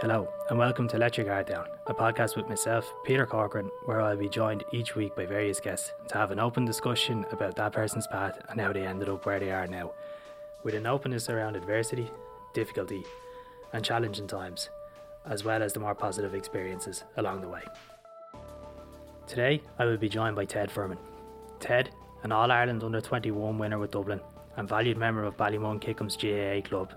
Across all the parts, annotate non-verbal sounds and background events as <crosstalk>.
Hello, and welcome to Let Your Guard Down, a podcast with myself, Peter Corcoran, where I'll be joined each week by various guests to have an open discussion about that person's path and how they ended up where they are now, with an openness around adversity, difficulty, and challenging times, as well as the more positive experiences along the way. Today, I will be joined by Ted Furman. Ted, an All Ireland Under 21 winner with Dublin and valued member of Ballymun Kickham's GAA club,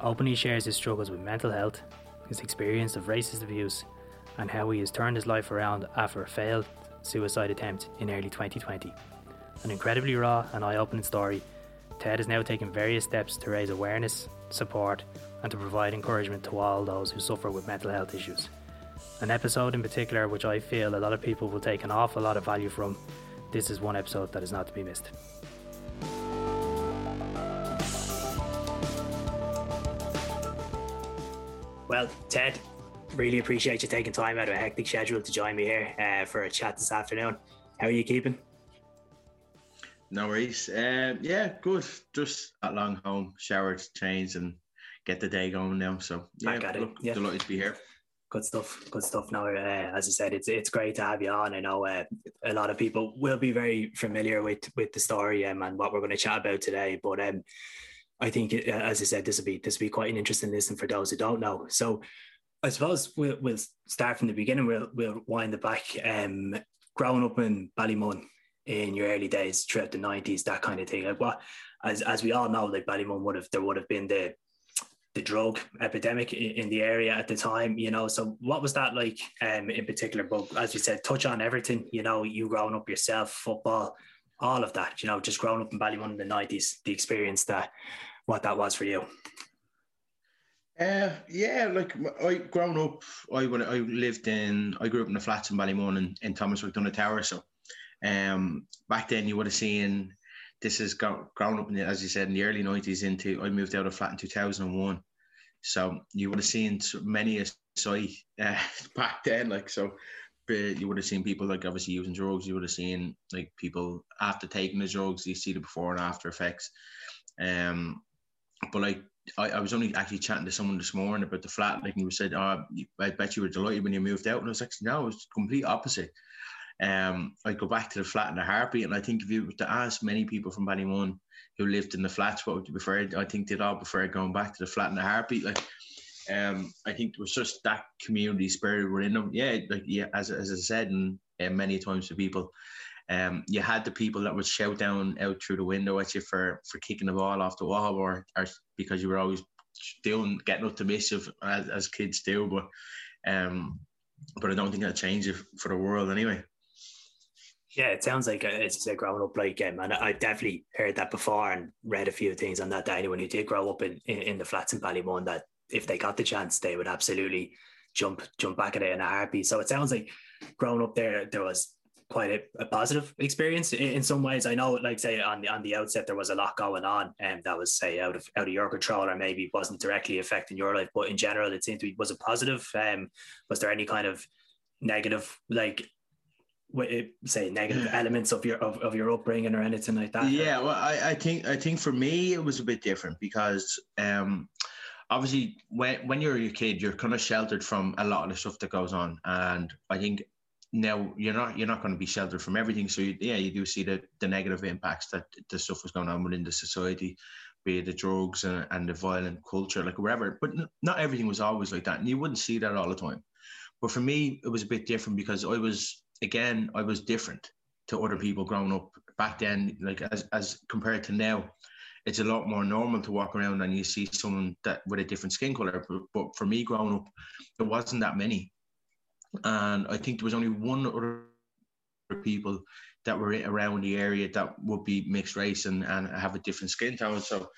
openly shares his struggles with mental health his experience of racist abuse, and how he has turned his life around after a failed suicide attempt in early 2020. An incredibly raw and eye opening story, Ted has now taken various steps to raise awareness, support, and to provide encouragement to all those who suffer with mental health issues. An episode in particular which I feel a lot of people will take an awful lot of value from. This is one episode that is not to be missed. Well, Ted, really appreciate you taking time out of a hectic schedule to join me here uh, for a chat this afternoon. How are you keeping? No worries. Um, yeah, good. Just at long home, showered, changed, and get the day going now. So yeah, look, yeah. delighted to be here. Good stuff. Good stuff. Now, uh, as I said, it's it's great to have you on. I know uh, a lot of people will be very familiar with with the story um, and what we're going to chat about today. But um, I think, uh, as I said, this will be this will be quite an interesting listen for those who don't know. So, I suppose we'll, we'll start from the beginning. We'll we'll wind it back. Um, growing up in Ballymun in your early days throughout the nineties, that kind of thing. Like what, as as we all know, like Ballymun would have there would have been the the drug epidemic in the area at the time, you know. So what was that like um, in particular? But as you said, touch on everything, you know, you growing up yourself, football, all of that, you know, just growing up in Ballymun in the nineties, the experience that what that was for you. Uh, yeah, like I grown up, I when I lived in, I grew up in the flats in Ballymun in, in Thomas MacDonagh Tower. So, um, back then you would have seen this is grown up in the, as you said in the early nineties. Into I moved out of flat in two thousand and one, so you would have seen many a sight uh, <laughs> back then. Like so, you would have seen people like obviously using drugs. You would have seen like people after taking the drugs. You see the before and after effects. Um, but like I, I was only actually chatting to someone this morning about the flat, like, he said, "Oh, I bet you were delighted when you moved out." And I was like, "No, it's complete opposite." Um, I go back to the flat in a heartbeat, and I think if you were to ask many people from Ballymun who lived in the flats, what would you prefer? I think they'd all prefer going back to the flat in a heartbeat. Like, um, I think it was just that community spirit within them. Yeah, like yeah, as as I said, and uh, many times to people, um, you had the people that would shout down out through the window at you for for kicking the ball off the wall, or, or because you were always doing getting up to mischief as, as kids do. But um, but I don't think that changes for the world anyway. Yeah, it sounds like uh, it's a growing up like, um, and I've definitely heard that before and read a few things on that. That anyone who did grow up in, in, in the flats in Ballymun, that if they got the chance, they would absolutely jump jump back at it in a heartbeat. So it sounds like growing up there, there was quite a, a, positive experience in, in, some ways. I know, like say on the on the outset, there was a lot going on, and um, that was say out of out of your control, or maybe wasn't directly affecting your life, but in general, it seemed to be was it positive. Um, was there any kind of negative like? say negative elements of your of, of your upbringing or anything like that yeah well I, I think i think for me it was a bit different because um obviously when when you're a kid you're kind of sheltered from a lot of the stuff that goes on and i think now you're not you're not going to be sheltered from everything. So you, yeah, you do see the the negative impacts that the stuff was going on within the society, be it the drugs and, and the violent culture, like wherever. But not everything was always like that, and you wouldn't see that all the time. But for me, it was a bit different because I was again I was different to other people growing up back then. Like as as compared to now, it's a lot more normal to walk around and you see someone that with a different skin color. But, but for me growing up, there wasn't that many and I think there was only one other people that were around the area that would be mixed race and, and have a different skin tone. So,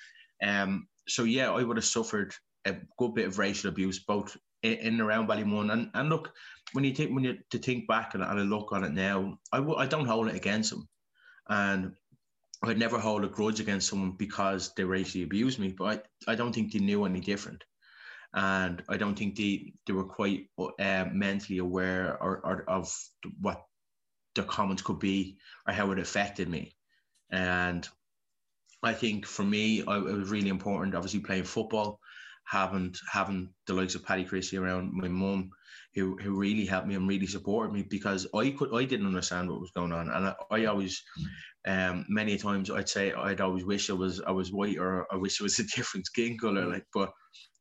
um, so yeah, I would have suffered a good bit of racial abuse both in, in around Ballymun. And and look, when you think when you to think back and, and I look on it now, I w- I don't hold it against them, and I'd never hold a grudge against someone because they racially abused me. But I, I don't think they knew any different and I don't think they they were quite uh, mentally aware or, or of what the comments could be or how it affected me. And I think for me, I, it was really important, obviously playing football, having having the likes of Paddy Christie around my mum who who really helped me and really supported me because I could I didn't understand what was going on. And I, I always um many times I'd say I'd always wish I was I was white or I wish it was <laughs> a different skin color like but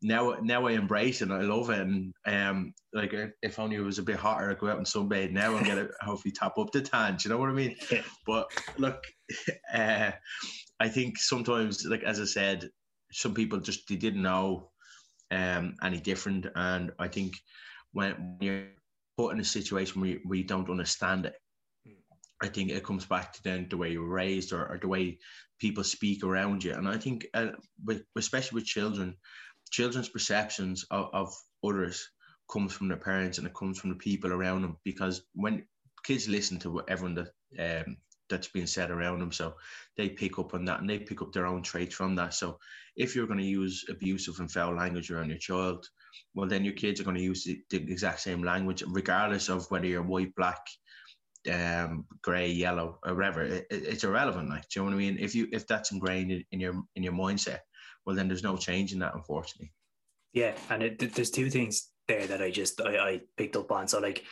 now now I embrace it and I love it. And um like if only it was a bit hotter I'd go out and sunbathe now and get it <laughs> hopefully top up the tan do you know what I mean? Yeah. but look <laughs> uh, I think sometimes like as I said some people just they didn't know um any different and I think when you're put in a situation where you, where you don't understand it. I think it comes back to then the way you were raised or, or the way people speak around you. And I think, uh, with, especially with children, children's perceptions of, of others comes from their parents and it comes from the people around them. Because when kids listen to what everyone that um, that's being said around them, so they pick up on that and they pick up their own traits from that. So if you're going to use abusive and foul language around your child, well, then your kids are going to use the, the exact same language, regardless of whether you're white, black, um, grey, yellow, or whatever. It, it, it's irrelevant. Like, do you know what I mean? If you if that's ingrained in, in your in your mindset, well, then there's no change in that, unfortunately. Yeah, and it, there's two things there that I just I, I picked up on. So like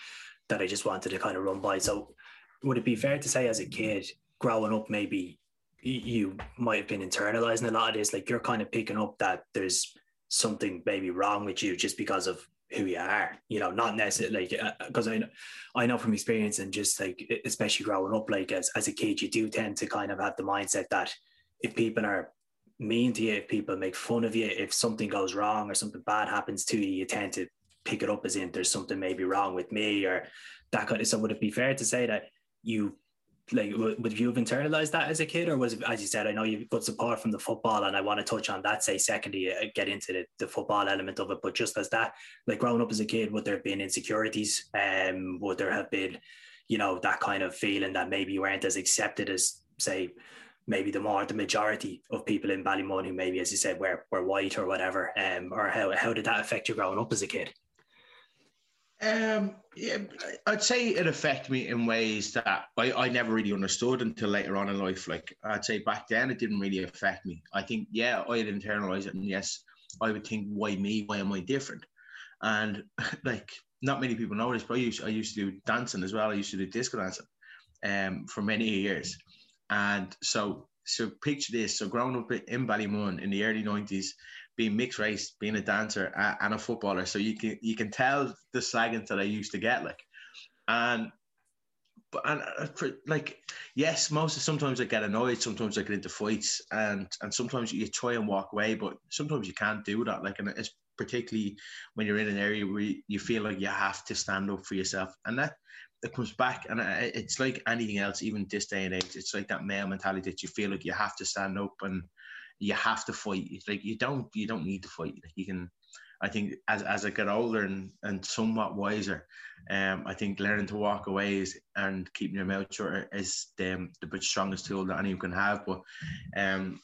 that I just wanted to kind of run by. So would it be fair to say as a kid growing up maybe you might have been internalizing a lot of this? Like you're kind of picking up that there's something maybe wrong with you just because of who you are you know not necessarily like because uh, i know i know from experience and just like especially growing up like as, as a kid you do tend to kind of have the mindset that if people are mean to you if people make fun of you if something goes wrong or something bad happens to you you tend to pick it up as in there's something maybe wrong with me or that kind of so would it be fair to say that you like would you have internalized that as a kid or was it as you said i know you've got support from the football and i want to touch on that say secondly uh, get into the, the football element of it but just as that like growing up as a kid would there have been insecurities um would there have been you know that kind of feeling that maybe you weren't as accepted as say maybe the more the majority of people in Ballymun who maybe as you said were, were white or whatever um or how, how did that affect you growing up as a kid? Um, yeah, I'd say it affected me in ways that I, I never really understood until later on in life. Like I'd say back then, it didn't really affect me. I think, yeah, I had internalized it, and yes, I would think, why me? Why am I different? And <laughs> like, not many people know this, but I used I used to do dancing as well. I used to do disco dancing, um, for many years, and so so picture this. So growing up in Ballymun in the early nineties, being mixed race, being a dancer and a footballer. So you can you can tell the slagging that I used to get like, and but and uh, like yes, most of sometimes I get annoyed, sometimes I get into fights, and and sometimes you try and walk away, but sometimes you can't do that. Like, and it's particularly when you're in an area where you feel like you have to stand up for yourself, and that it comes back, and it's like anything else, even this day and age, it's like that male mentality that you feel like you have to stand up and you have to fight. It's like you don't you don't need to fight. Like you can. I think as, as I get older and, and somewhat wiser, um, I think learning to walk away is, and keeping your mouth shut is the, the strongest tool that anyone can have. But um,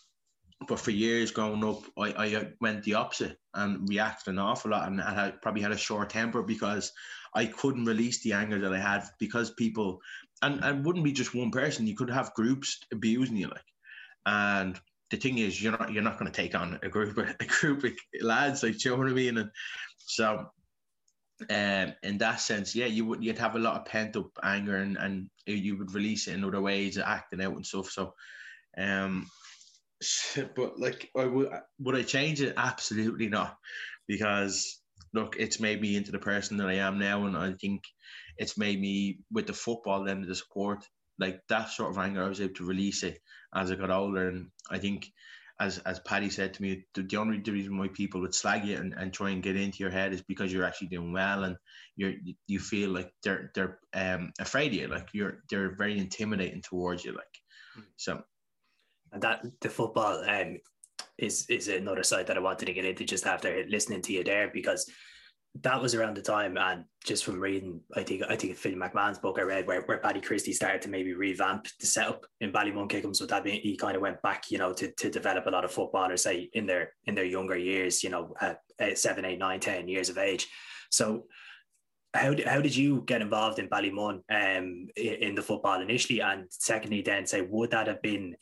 but for years growing up, I, I went the opposite and reacted an awful lot, and I had, probably had a short temper because I couldn't release the anger that I had because people, and and wouldn't be just one person. You could have groups abusing you, like, and the thing is, you're not you're not going to take on a group of, <laughs> a group of lads, like you know what I mean. And so, um, in that sense, yeah, you would you'd have a lot of pent up anger, and and you would release it in other ways, acting out and stuff. So, um, but like, I would would I change it? Absolutely not, because look, it's made me into the person that I am now, and I think it's made me with the football then the support like that sort of anger, I was able to release it as I got older. And I think, as as Paddy said to me, the, the only reason why people would slag you and, and try and get into your head is because you're actually doing well and you're you feel like they're they're um afraid of you, like you're they're very intimidating towards you, like so. And that the football um is is another side that I wanted to get into just after listening to you there because that was around the time, and just from reading, I think I think Phil McMahon's book I read where, where Paddy Christie started to maybe revamp the setup in Ballymun Kickhams. So that he kind of went back, you know, to, to develop a lot of footballers, say in their in their younger years, you know, at, at seven, eight, nine, ten years of age. So how did, how did you get involved in Ballymun um, in, in the football initially, and secondly, then say would that have been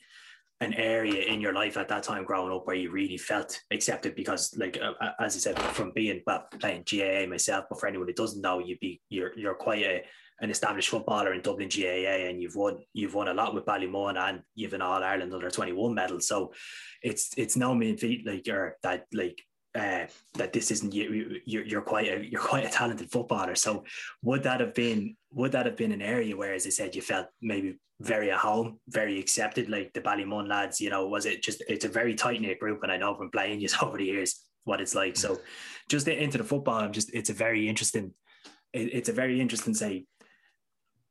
an area in your life at that time growing up where you really felt accepted because like uh, uh as I said from being well, playing GAA myself but for anyone who doesn't know you'd be you're you're quite a an established footballer in Dublin GAA and you've won you've won a lot with Ballymun and you've an All Ireland under 21 medal. So it's it's no mean feat like that like uh, that this isn't you you're, you're quite a you're quite a talented footballer. So would that have been would that have been an area where as I said you felt maybe very at home very accepted like the Ballymun lads you know was it just it's a very tight knit group and I know from playing you <laughs> over the years what it's like so just into the football I'm just it's a very interesting it's a very interesting say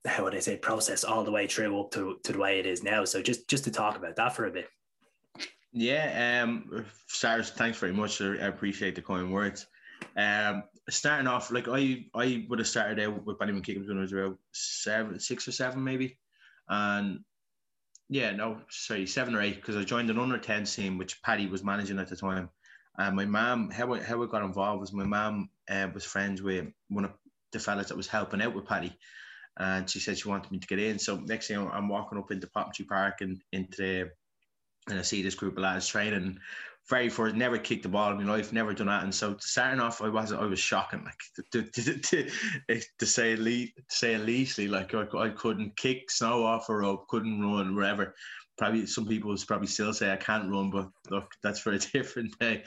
how would I say process all the way through up to, to the way it is now. So just just to talk about that for a bit. Yeah, um, Cyrus, thanks very much. I appreciate the kind words. Um, starting off, like I, I would have started out with Ballymun Kickhams when I was about seven, six or seven, maybe, and yeah, no, sorry, seven or eight, because I joined an under ten team which Paddy was managing at the time. And my mom, how I, how I got involved was my mom uh, was friends with one of the fellas that was helping out with Paddy and she said she wanted me to get in. So next thing I'm walking up into Poppintree Park and into the, and I see this group of lads training. Very first, never kicked the ball in my life, never done that. And so starting off, I was I was shocking, like to, to, to, to say least, say leastly, like I, I couldn't kick snow off a rope, couldn't run, whatever. Probably some people probably still say I can't run, but look, that's for a <laughs> different day.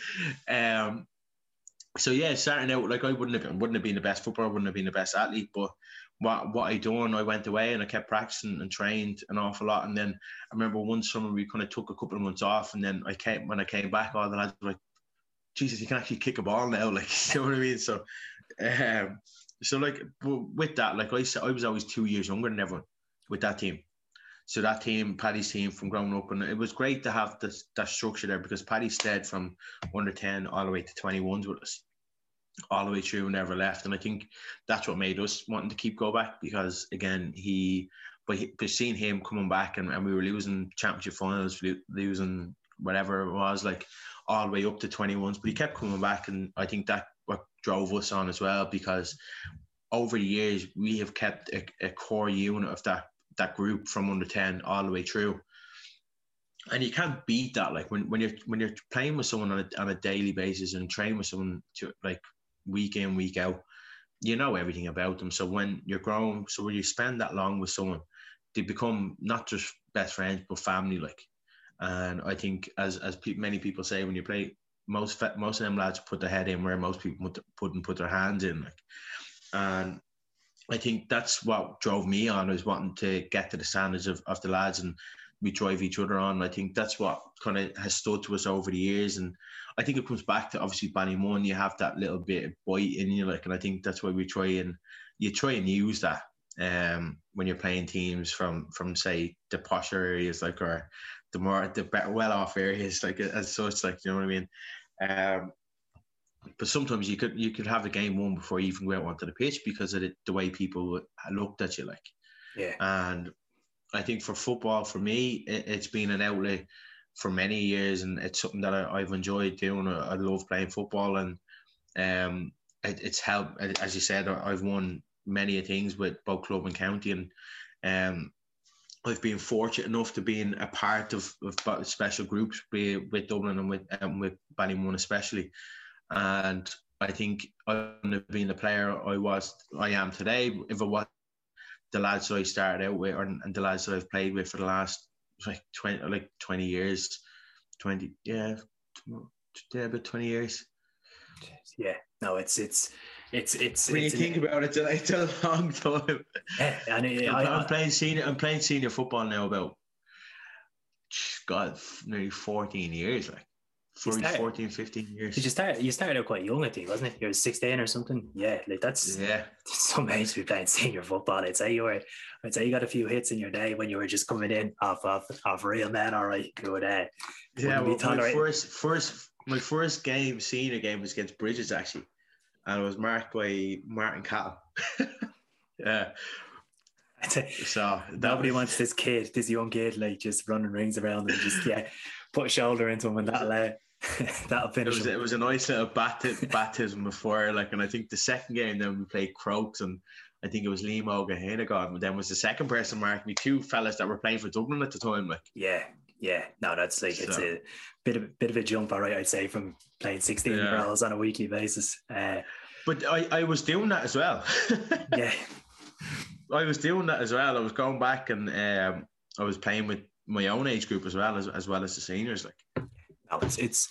Um, so yeah, starting out like I wouldn't have wouldn't have been the best footballer, wouldn't have been the best athlete, but what what I done, I went away and I kept practicing and trained an awful lot. And then I remember one summer we kind of took a couple of months off, and then I came when I came back, all the lads were like, "Jesus, you can actually kick a ball now!" <laughs> Like, you know what I mean? So, um, so like with that, like I said, I was always two years younger than everyone with that team. So that team, Paddy's team from growing up, and it was great to have this, that structure there because Paddy stayed from under 10 all the way to 21s with us all the way through, never left. And I think that's what made us wanting to keep go back because again, he but, he, but seeing him coming back and, and we were losing championship finals, losing whatever it was, like all the way up to 21s, but he kept coming back. And I think that what drove us on as well because over the years we have kept a, a core unit of that that group from under 10 all the way through and you can't beat that like when, when you're when you're playing with someone on a, on a daily basis and training with someone to like week in, week out, you know everything about them. So when you're growing, so when you spend that long with someone, they become not just best friends but family like. And I think, as as pe- many people say, when you play, most most of them lads put their head in where most people put, put and put their hands in like. And I think that's what drove me on was wanting to get to the standards of, of the lads and we drive each other on. I think that's what kind of has stood to us over the years. And I think it comes back to obviously Ballymun. You have that little bit of bite in you, like, and I think that's why we try and you try and use that um, when you're playing teams from from say the posher areas, like or the more the better well off areas, like as such, like you know what I mean. Um, but sometimes you could you could have a game won before you even went onto the pitch because of the, the way people looked at you, like. Yeah. And I think for football, for me, it, has been an outlet for many years, and it's something that I, have enjoyed doing. I, I, love playing football, and um, it, it's helped. As you said, I've won many things with both club and county, and um, I've been fortunate enough to be in a part of, of special groups, be with Dublin and with um, with Ballymun especially, and I think I have been the player I was, I am today if it was the lads that I started out with, or, and the lads that I've played with for the last like twenty, like twenty years, twenty, yeah, yeah, about twenty years. Yeah, no, it's it's it's it's. When it's you think an, about it, it's a long time. Yeah, and it, I'm, I, am playing senior. I'm playing senior football now. About God, nearly fourteen years. Like for started, 14, 15 years. Did you start? You started out quite young, I think, wasn't it? You were sixteen or something. Yeah, like that's yeah. <laughs> Some age to be playing senior football. I'd say you were. I'd say you got a few hits in your day when you were just coming in off of off real men. All right, you would. Uh, yeah, well, my first first my first game, senior game, was against Brigid's actually, and it was marked by Martin Cattle. <laughs> yeah. <laughs> So nobody was... wants this kid, this young kid, like just running rings around and just yeah, put a shoulder into him and that'll uh, <laughs> That'll finish. It was, it was a nice little bat- baptism before, like, and I think the second game then we played Crokes, and I think it was Liam Óg Ó hÉineacháin, and then was the second person marking me two fellas that were playing for Dublin at the time, like. Yeah, Yeah, no, that's like so. it's a bit of bit of a jump, all right. I'd say from playing sixteen yeah. roles on a weekly basis. Uh, but I, I was doing that as well. <laughs> yeah, I was doing that as well. I was going back and um, I was playing with my own age group as well as as well as the seniors. Like, it's it's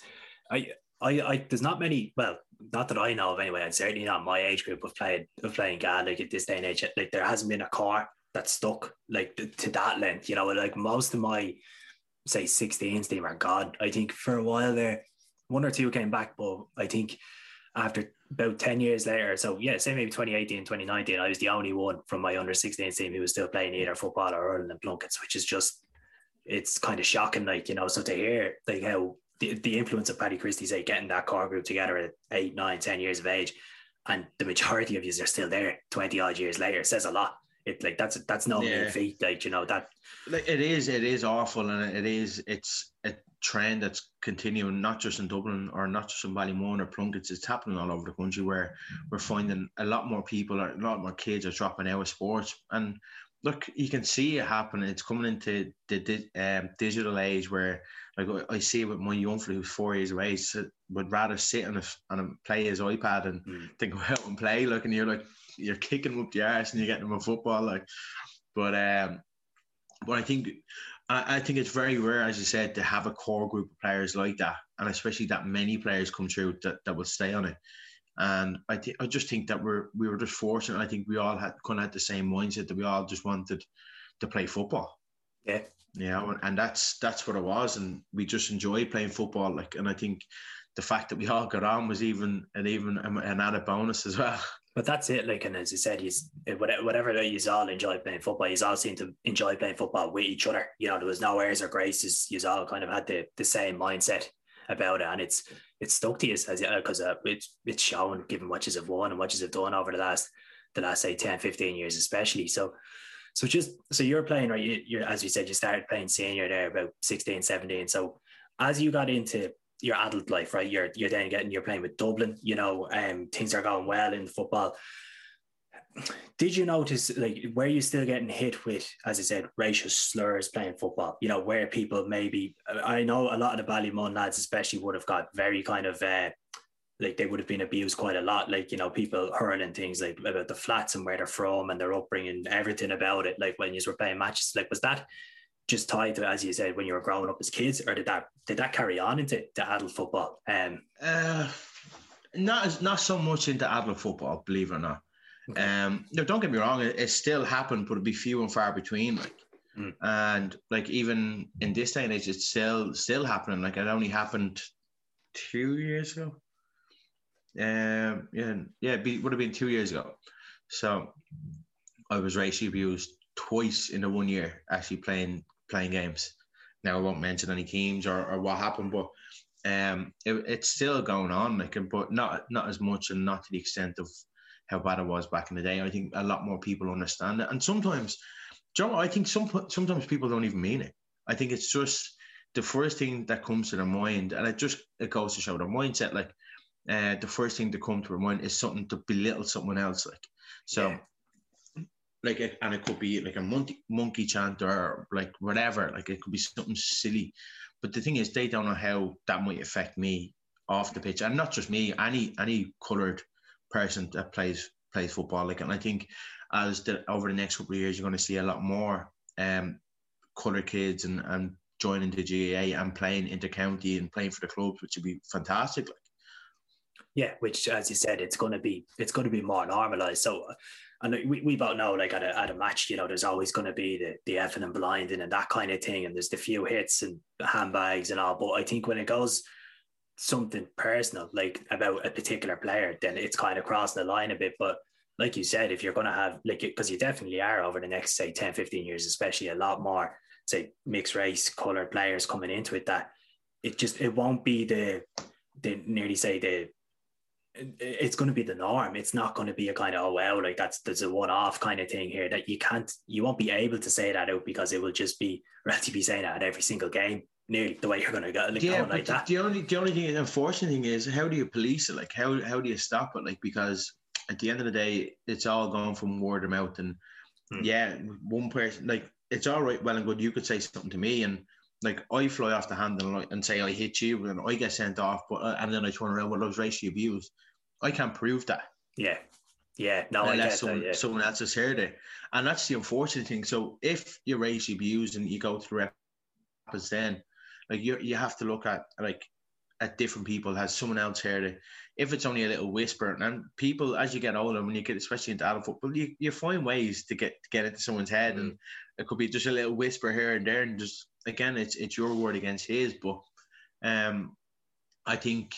I I I there's not many. Well, not that I know of anyway. And certainly not my age group of playing of playing Gaelic at this day and age. Like there hasn't been a car that stuck like to that length. You know, like most of my say 16s team are gone. I think for a while there, one or two came back, but I think after about 10 years later, so yeah, say maybe 2018, 2019, I was the only one from my under 16 team who was still playing either football or hurling and Plunketts, which is just it's kind of shocking, like, you know, so to hear like how the, the influence of Paddy Christie say getting that core group together at eight, nine, 10 years of age, and the majority of you are still there 20 odd years later says a lot. It like that's that's no yeah. mean feat, like you know that. Like it is, it is awful, and it is, it's a trend that's continuing, not just in Dublin or not just in Ballymun or Plunketts. It's happening all over the country where we're finding a lot more people, or a lot more kids are dropping out of sports, and look, you can see it happening. It's coming into the um, digital age where, like, I see it with my young fella who's four years away, age, would rather sit on a, on a play his iPad and mm. then go out and play. Like, and you're like, you're kicking up the arse and you're getting them a football. Like, but um, but I think I, I think it's very rare, as you said, to have a core group of players like that, and especially that many players come through that, that will stay on it. And I think I just think that we're we were just fortunate. I think we all had kind of had the same mindset that we all just wanted to play football. Yeah. Yeah, and that's that's what it was, and we just enjoyed playing football. Like, and I think the fact that we all got on was even and even an added bonus as well. <laughs> But that's it. Like, and as you said, he's whatever that you all enjoy playing football. You all seem to enjoy playing football with each other. You know, there was no airs or graces. You all kind of had the, the same mindset about it, and it's it's stuck to you as because uh, it's it's shown given what you have won and what you have done over the last the last say 10, 15 years, especially. So, so just so you're playing right. You, you're as you said, you started playing senior there about 16, 17. So as you got into your adult life, right? You're you're then getting you're playing with Dublin, you know, um, things are going well in football. Did you notice like were you still getting hit with, as I said, racial slurs playing football? You know, where people maybe I know a lot of the Ballymun lads especially would have got very kind of uh, like they would have been abused quite a lot. Like, you know, people hurling things like about the flats and where they're from and their upbringing, everything about it. Like when you were playing matches, like was that just tied to as you said when you were growing up as kids, or did that did that carry on into the adult football? Um, uh, not as not so much into adult football, believe it or not. Okay. Um, no, don't get me wrong, it, it, still happened, but it'd be few and far between. Like, mm. and like even in this day and age, it's still still happening. Like it only happened two years ago. Um, yeah, yeah, it would have been two years ago. So I was racially abused twice in the one year, actually playing playing games. Now I won't mention any teams or, or what happened, but um, it, it's still going on, like, but not not as much and not to the extent of how bad it was back in the day. I think a lot more people understand it, and sometimes, Joe, I think some sometimes people don't even mean it. I think it's just the first thing that comes to their mind, and it just it goes to show their mindset. Like, uh, the first thing to come to their mind is something to belittle someone else. Like, so. Yeah like it, and it could be like a monkey monkey chant or like whatever like it could be something silly but the thing is they don't know how that might affect me off the pitch and not just me any any colored person that plays plays football like and i think as the, over the next couple of years you're going to see a lot more um colored kids and and joining the GAA and playing inter-county and playing for the clubs which would be fantastic like yeah which as you said it's going to be it's going to be more normalized. So and we, we both know like at a, at a match you know there's always going to be the the effing and blinding and that kind of thing and there's the few hits and handbags and all but I think when it goes something personal like about a particular player then it's kind of crossing the line a bit but like you said if you're going to have like because you definitely are over the next say 10 15 years especially a lot more say mixed race colored players coming into it that it just it won't be the the nearly say the it's going to be the norm. It's not going to be a kind of oh well, like that's there's a one off kind of thing here that you can't you won't be able to say that out because it will just be <laughs> relatively saying that at every single game. Nearly the way you're going to go, like, yeah, but like the, that. the only the only thing, the unfortunate thing is how do you police it? Like how how do you stop it? Like because at the end of the day, it's all going from word of mouth, and hmm. yeah, one person like it's all right, well and good. You could say something to me, and like I fly off the handle and, and say I hit you and I get sent off, but uh, and then I turn around, well, I was racially abused. I can't prove that. Yeah. Yeah, no, unless someone, that, yeah. someone else has heard it, and that's the unfortunate thing. So if you're racially abused and you go through happens, then like you you have to look at like at different people. Has someone else heard it? If it's only a little whisper, and people as you get older, when you get especially into adult football, you, you find ways to get to get into someone's head, mm. and it could be just a little whisper here and there, and just again, it's it's your word against his. But um, I think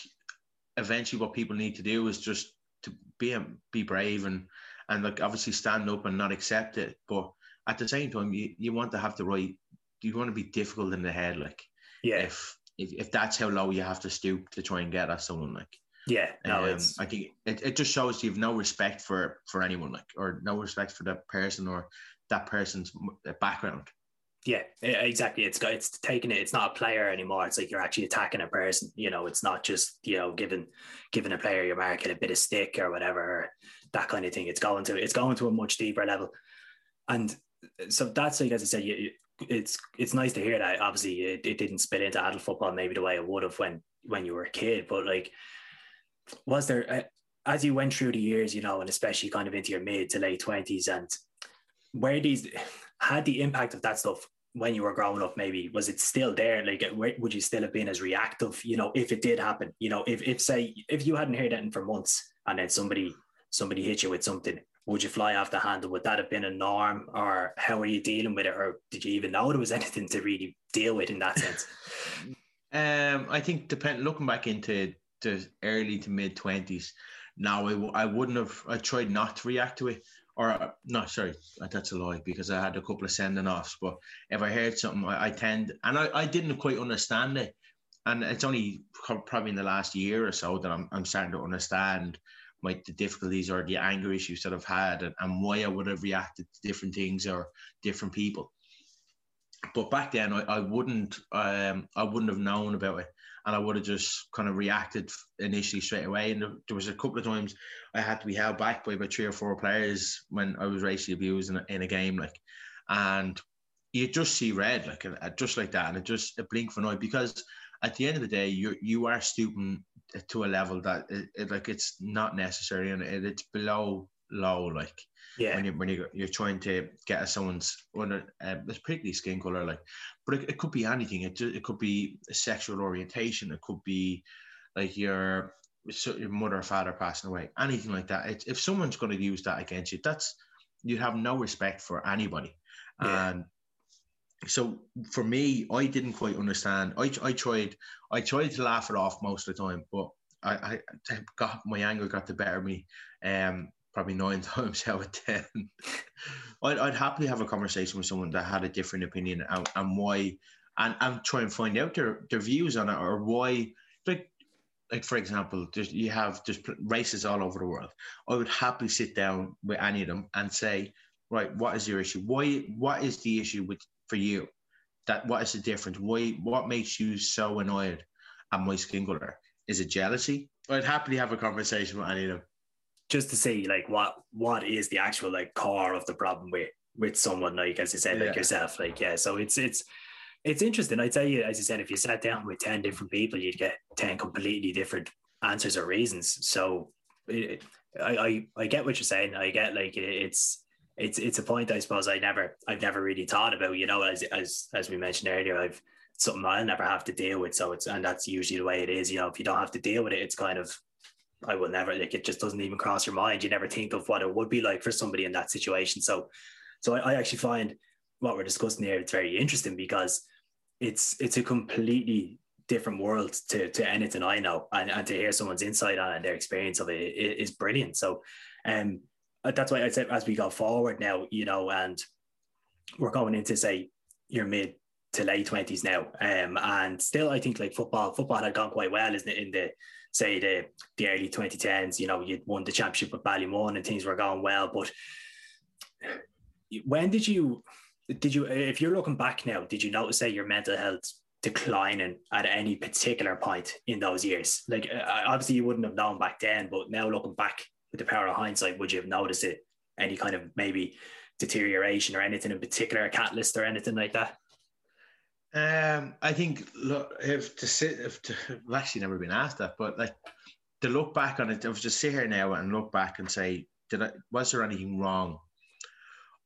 eventually what people need to do is just to be be brave and and like obviously stand up and not accept it. But at the same time, you, you want to have the right. You want to be difficult in the head, like yeah. If if, if that's how low you have to stoop to try and get at someone, like yeah, no, um, I think it, it just shows you've no respect for for anyone, like or no respect for that person or that person's background. Yeah, exactly. It's it's taking it. It's not a player anymore. It's like you're actually attacking a person. You know, it's not just you know giving giving a player your market a bit of stick or whatever, that kind of thing. It's going to it's going to a much deeper level, and so that's like as I said, you, it's it's nice to hear that. Obviously, it, it didn't spit into adult football maybe the way it would have when when you were a kid, but like, was there uh, as you went through the years, you know, and especially kind of into your mid to late twenties, and where these had the impact of that stuff when you were growing up maybe was it still there? Like would you still have been as reactive you know if it did happen? You know if, if say if you hadn't heard anything for months and then somebody somebody hit you with something would you fly off the handle? Would that have been a norm or how were you dealing with it? Or did you even know there was <laughs> anything to really deal with in that sense? Um i think depend looking back into the early to mid 20s now I, I wouldn't have i tried not to react to it or no, sorry, that's a lie because I had a couple of sending offs. But if I heard something, I, I tend, and I, I didn't quite understand it. And it's only probably in the last year or so that I'm, I'm starting to understand like the difficulties or the anger issues that I've had and, and why I would have reacted to different things or different people. But back then, I, I wouldn't, um, I wouldn't have known about it and I would have just kind of reacted initially straight away. And there was a couple of times I had to be held back by about three or four players when I was racially abused in a, in a game, like, and you just see red, like, uh, uh, just like that, and it just a blink of an eye because at the end of the day, you you are stooping to a level that it, it, like it's not necessary and it, it's below low, like yeah. when you when you you're trying to get at someone's under uh, particularly skin color, like, but it, it could be anything. It it could be a sexual orientation. It could be like your your mother or father passing away, anything like that. It, if someone's going to use that against you, that's you have no respect for anybody, yeah. and so for me, I didn't quite understand. I, I tried I tried to laugh it off most of the time, but I, I got my anger got the better of me. Um, probably nine <laughs> times out of ten. I'd, I'd happily have a conversation with someone that had a different opinion and, and why, and, and try and find out their, their views on it or why. Like, like for example, you have just races all over the world. I would happily sit down with any of them and say, right, what is your issue? Why? What is the issue with for you? That what is the difference? Why? What makes you so annoyed at my skin color? Is it jealousy? I'd happily have a conversation with any of them just to see like what what is the actual like core of the problem with with someone like as you said like yeah. yourself like yeah so it's it's it's interesting. I tell you as you said if you sat down with 10 different people you'd get 10 completely different answers or reasons. So it, I, I i get what you're saying. I get like it's it's it's a point i suppose i never i've never really thought about you know as as as we mentioned earlier i've something i'll never have to deal with. So it's and that's usually the way it is you know if you don't have to deal with it it's kind of I will never like it just doesn't even cross your mind. You never think of what it would be like for somebody in that situation. So so I, I actually find what we're discussing here it's very interesting because it's it's a completely different world to to anything I know and, and to hear someone's insight on it and their experience of it is brilliant. So um that's why I said as we go forward now, you know, and we're going into say your mid to late twenties now. Um and still I think like football football had gone quite well, isn't it, in the say the the early 2010s, you know, you'd won the championship with Ballymun and things were going well. But when did you did you if you're looking back now, did you notice say your mental health declining at any particular point in those years? Like uh, obviously you wouldn't have known back then, but now looking back with the power of hindsight, would you have noticed it? Any kind of maybe deterioration or anything in particular, a catalyst or anything like that? Um, I think look if to sit if to, I've actually never been asked that, but like to look back on it, I was just sit here now and look back and say, did I was there anything wrong?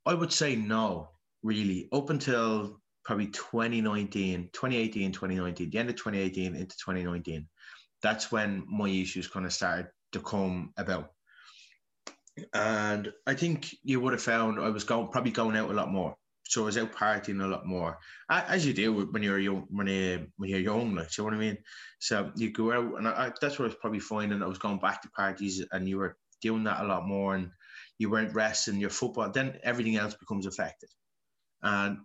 I would say no, really. Up until probably 2019, 2018, 2019, the end of 2018 into 2019, that's when my issues kind of started to come about. And I think you would have found I was going probably going out a lot more. So I was out partying a lot more, as you do when you're young. When you when you're young, like, you know what I mean. So you go out, and I, that's what I was probably finding. I was going back to parties, and you were doing that a lot more, and you weren't resting your football. Then everything else becomes affected. And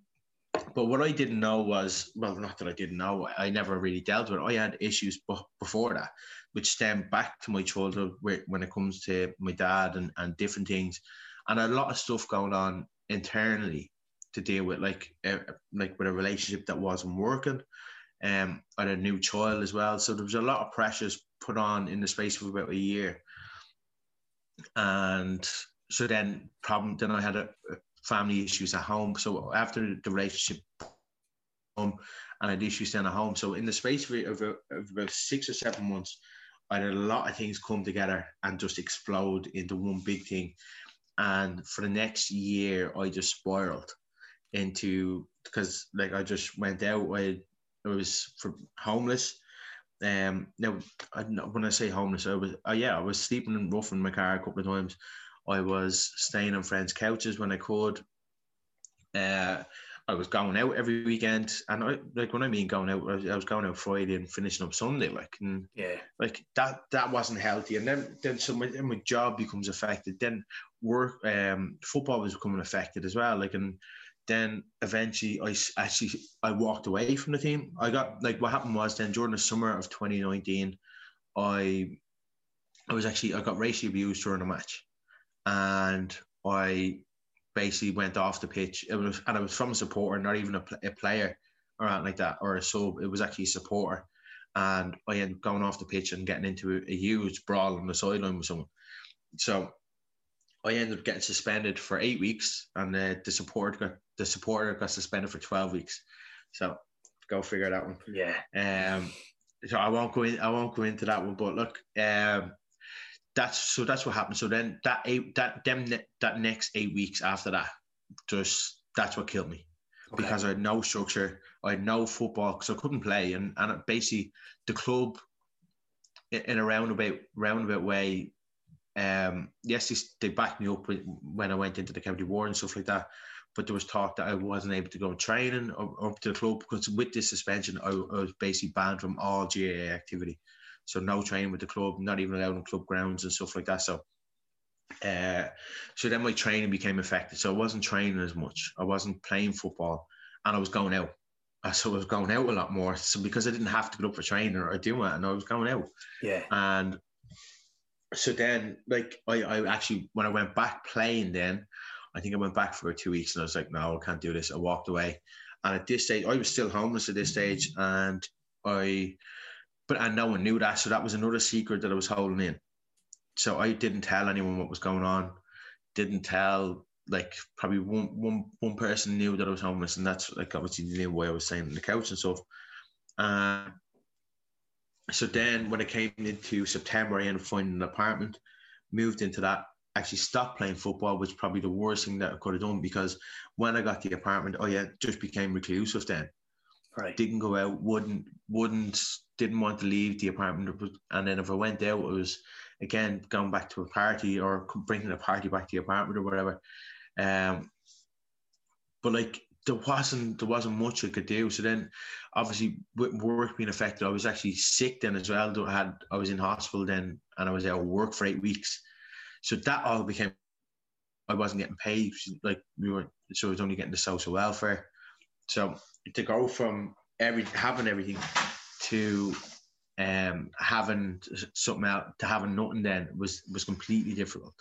but what I didn't know was well, not that I didn't know. I never really dealt with it. I had issues before that, which stem back to my childhood when it comes to my dad and, and different things, and a lot of stuff going on internally to deal with, like uh, like with a relationship that wasn't working. Um, had a new child as well, so there was a lot of pressures put on in the space of about a year, and so then problem. Then I had a, a family issues at home. So after the relationship, home, and I had issues down at home. So in the space of, of, of about six or seven months, I had a lot of things come together and just explode into one big thing. And for the next year, I just spiraled into because like I just went out. I, I was for homeless. Um, now I, when I say homeless, I was uh, yeah, I was sleeping in rough in my car a couple of times. I was staying on friends' couches when I could. Uh, I was going out every weekend, and I like when I mean going out, I was going out Friday and finishing up Sunday, like and yeah, like that that wasn't healthy. And then then so my, my job becomes affected. Then work, um, football was becoming affected as well. Like and then eventually I actually I walked away from the team. I got like what happened was then during the summer of 2019, I I was actually I got racially abused during a match, and I basically went off the pitch. It was and I was from a supporter, not even a, a player or anything like that, or a sub. It was actually a supporter, and I ended up going off the pitch and getting into a, a huge brawl on the sideline with someone. So I ended up getting suspended for eight weeks, and uh, the supporter got the supporter got suspended for twelve weeks. So go figure that one. Yeah. Um. So I won't go in. I won't go into that one. But look, um, that's so that's what happened. So then that eight that them that next eight weeks after that, just that's what killed me okay. because I had no structure. I had no football because I couldn't play, and and basically the club in a roundabout roundabout way um, yes, they backed me up when I went into the county war and stuff like that. But there was talk that I wasn't able to go training or up to the club because with this suspension, I, I was basically banned from all GAA activity. So no training with the club, not even allowed on club grounds and stuff like that. So, uh, so then my training became affected. So I wasn't training as much. I wasn't playing football, and I was going out. So I was going out a lot more. So because I didn't have to get up for training or do it, and I was going out. Yeah. And so then like I, I actually when I went back playing then I think I went back for two weeks and I was like no I can't do this. I walked away. And at this stage I was still homeless at this stage. And I but and no one knew that. So that was another secret that I was holding in. So I didn't tell anyone what was going on. Didn't tell like probably one one one person knew that I was homeless. And that's like obviously the way I was saying on the couch and stuff. And so then when it came into September, I ended up finding an apartment, moved into that, actually stopped playing football, which probably the worst thing that I could have done because when I got the apartment, oh yeah, just became reclusive then. Right. Didn't go out, wouldn't, wouldn't, didn't want to leave the apartment. And then if I went out, it was again going back to a party or bringing a party back to the apartment or whatever. Um, but like there wasn't there wasn't much I could do. So then, obviously, with work being affected, I was actually sick then as well. I had I was in hospital then, and I was out of work for eight weeks. So that all became I wasn't getting paid. Like we were, so I was only getting the social welfare. So to go from every having everything to um having something out to having nothing then was was completely difficult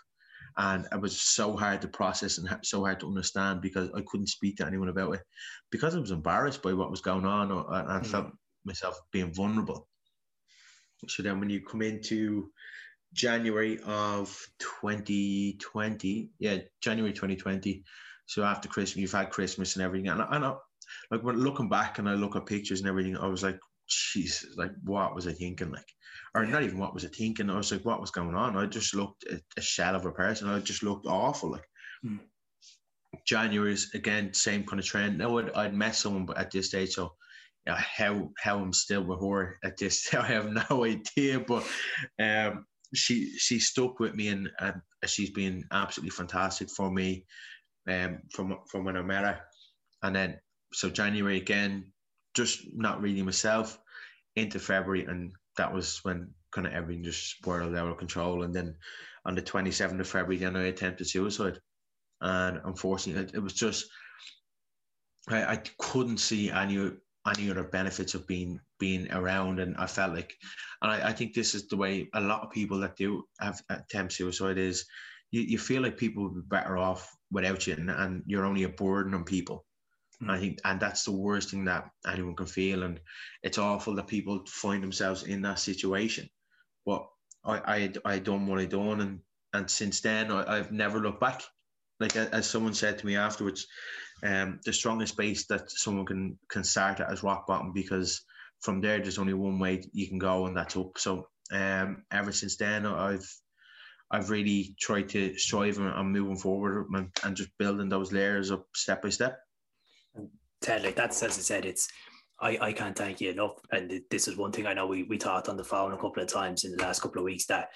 and it was so hard to process and so hard to understand because I couldn't speak to anyone about it because I was embarrassed by what was going on and I mm. felt myself being vulnerable. So then, when you come into January of 2020, yeah, January 2020, so after Christmas, you've had Christmas and everything, and I, and I, like when looking back and I look at pictures and everything, I was like, Jesus, like what was I thinking? Like, or not even what was I thinking? I was like, what was going on? I just looked a, a shell of a person. I just looked awful. Like hmm. January's again, same kind of trend. Now I'd, I'd met someone but at this stage, so yeah, how how I'm still with her at this, <laughs> I have no idea. But um, she she stuck with me and, and she's been absolutely fantastic for me um, from from when I met her. And then so January again, just not really myself into February, and that was when kind of everything just spiraled out of control. And then on the 27th of February, then I attempted suicide, and unfortunately, it, it was just I, I couldn't see any any other benefits of being being around, and I felt like, and I, I think this is the way a lot of people that do have attempt suicide is. You, you feel like people would be better off without you, and, and you're only a burden on people. Mm. I think, and that's the worst thing that anyone can feel. And it's awful that people find themselves in that situation. But I, I, I done what I done, and and since then I, I've never looked back. Like as someone said to me afterwards, um, the strongest base that someone can can start at is rock bottom because from there there's only one way you can go, and that's up. So um, ever since then I've I've really tried to strive and, moving forward and, and just building those layers up step by step. Ted, like that's as I said, it's I, I can't thank you enough. And this is one thing I know we, we talked on the phone a couple of times in the last couple of weeks that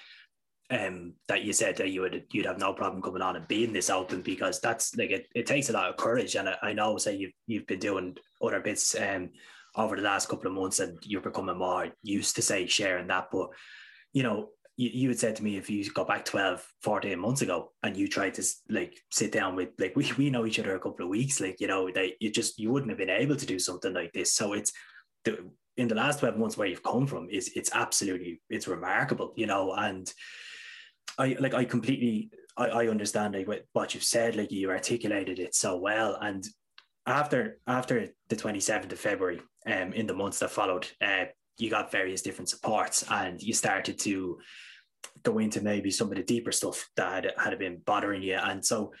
um that you said that you would you'd have no problem coming on and being this open because that's like it, it takes a lot of courage. And I, I know say you've you've been doing other bits um over the last couple of months and you're becoming more used to say sharing that. But you know you, you had said to me if you go back 12 14 months ago and you tried to like sit down with like we, we know each other a couple of weeks like you know that you just you wouldn't have been able to do something like this. So it's the in the last 12 months where you've come from is it's absolutely it's remarkable you know and i like i completely i, I understand like what what you've said like you articulated it so well and after after the 27th of february um in the months that followed uh you got various different supports and you started to go into maybe some of the deeper stuff that had, had been bothering you. And so,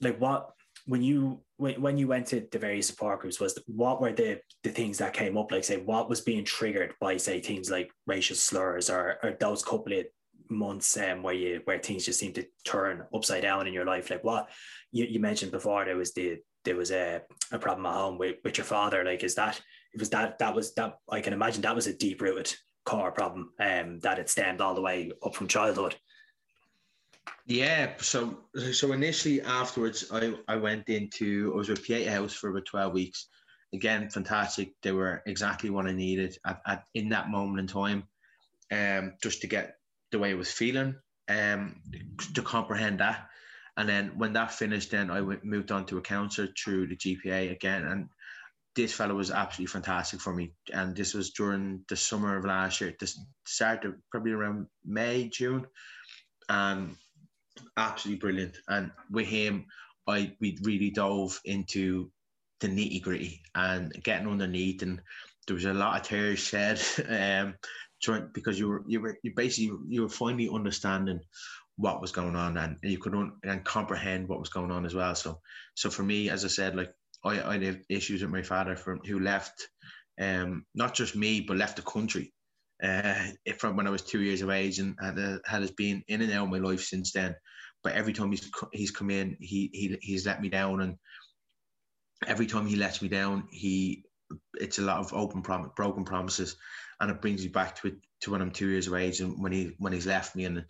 like, what when you when, when you went to the various support groups was what were the the things that came up? Like, say, what was being triggered by say things like racial slurs or or those couple of months um, where you where things just seem to turn upside down in your life? Like, what you, you mentioned before, there was the there was a, a problem at home with, with your father. Like, is that it was that that was that I can imagine that was a deep rooted core problem um, that it stemmed all the way up from childhood. Yeah, so so initially afterwards, I, I went into I was with Pieta House for about twelve weeks. Again, fantastic. They were exactly what I needed at, at in that moment in time, um, just to get the way I was feeling, um, to comprehend that. And then when that finished, then I went, moved on to a counselor through the GPA again, and this fellow was absolutely fantastic for me. And this was during the summer of last year. This started probably around May, June. And absolutely brilliant. And with him, I we really dove into the nitty gritty and getting underneath and there was a lot of tears shed <laughs> um trying because you were you were you basically you were finally understanding what was going on and you could and comprehend what was going on as well so so for me as i said like I, I had issues with my father from who left, um, not just me, but left the country uh, from when I was two years of age and had, uh, had been in and out of my life since then. But every time he's he's come in, he he he's let me down, and every time he lets me down, he it's a lot of open prom- broken promises, and it brings me back to it to when I'm two years of age and when he when he's left me, and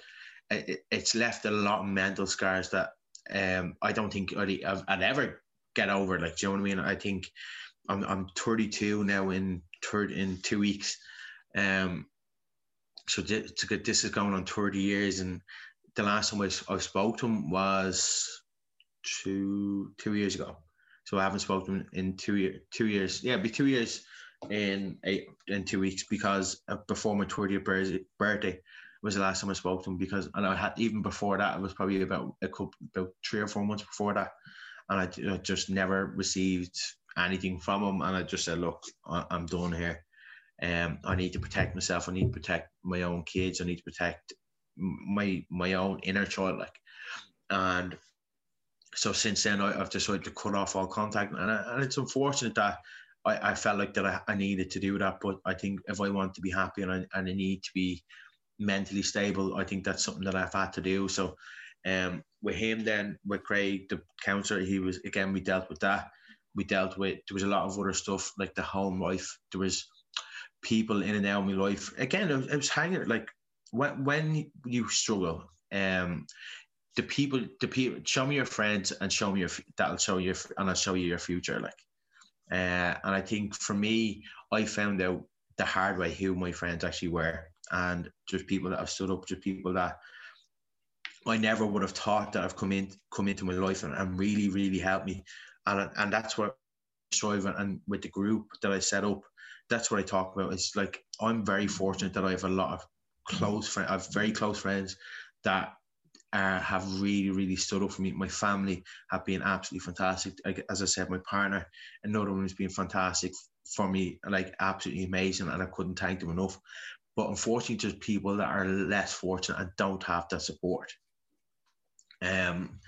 it, it's left a lot of mental scars that um, I don't think I'd, I'd ever get over. Like, do you know what I mean? I think I'm I'm 32 now in third in two weeks. Um, so this, is going on 30 years, and the last time I, I spoke to him was two two years ago. So I haven't spoken to him in two year two years. Yeah, be two years in eight in two weeks because before my 30th birthday was the last time I spoke to him because and I had even before that it was probably about a couple about three or four months before that and I, I just never received anything from him. And I just said, look, I, am done here. Um, I need to protect myself. I need to protect my own kids. I need to protect my my own inner child. Like, and so since then, I, have decided to cut off all contact, and, I, and it's unfortunate that I, I felt like that I, I, needed to do that. But I think if I want to be happy and I, and I need to be mentally stable, I think that's something that I've had to do. So, um, with him, then with Craig, the counselor, he was again. We dealt with that. We dealt with there was a lot of other stuff like the home life. There was people in and out of my life. Again, it was hanging like when when you struggle, um, the people, the people, show me your friends and show me your that'll show you, and I'll show you your future. Like, uh, and I think for me, I found out the hard way who my friends actually were, and just people that have stood up, just people that I never would have thought that I've come in, come into my life and, and really, really helped me, and and that's what I strive and with the group that I set up, that's what I talk about. It's like I'm very fortunate that I have a lot of close friends. I have very close friends that uh, have really, really stood up for me. My family have been absolutely fantastic. Like, as I said, my partner, another one has been fantastic for me, like absolutely amazing, and I couldn't thank them enough. But unfortunately, there's people that are less fortunate and don't have that support. Um,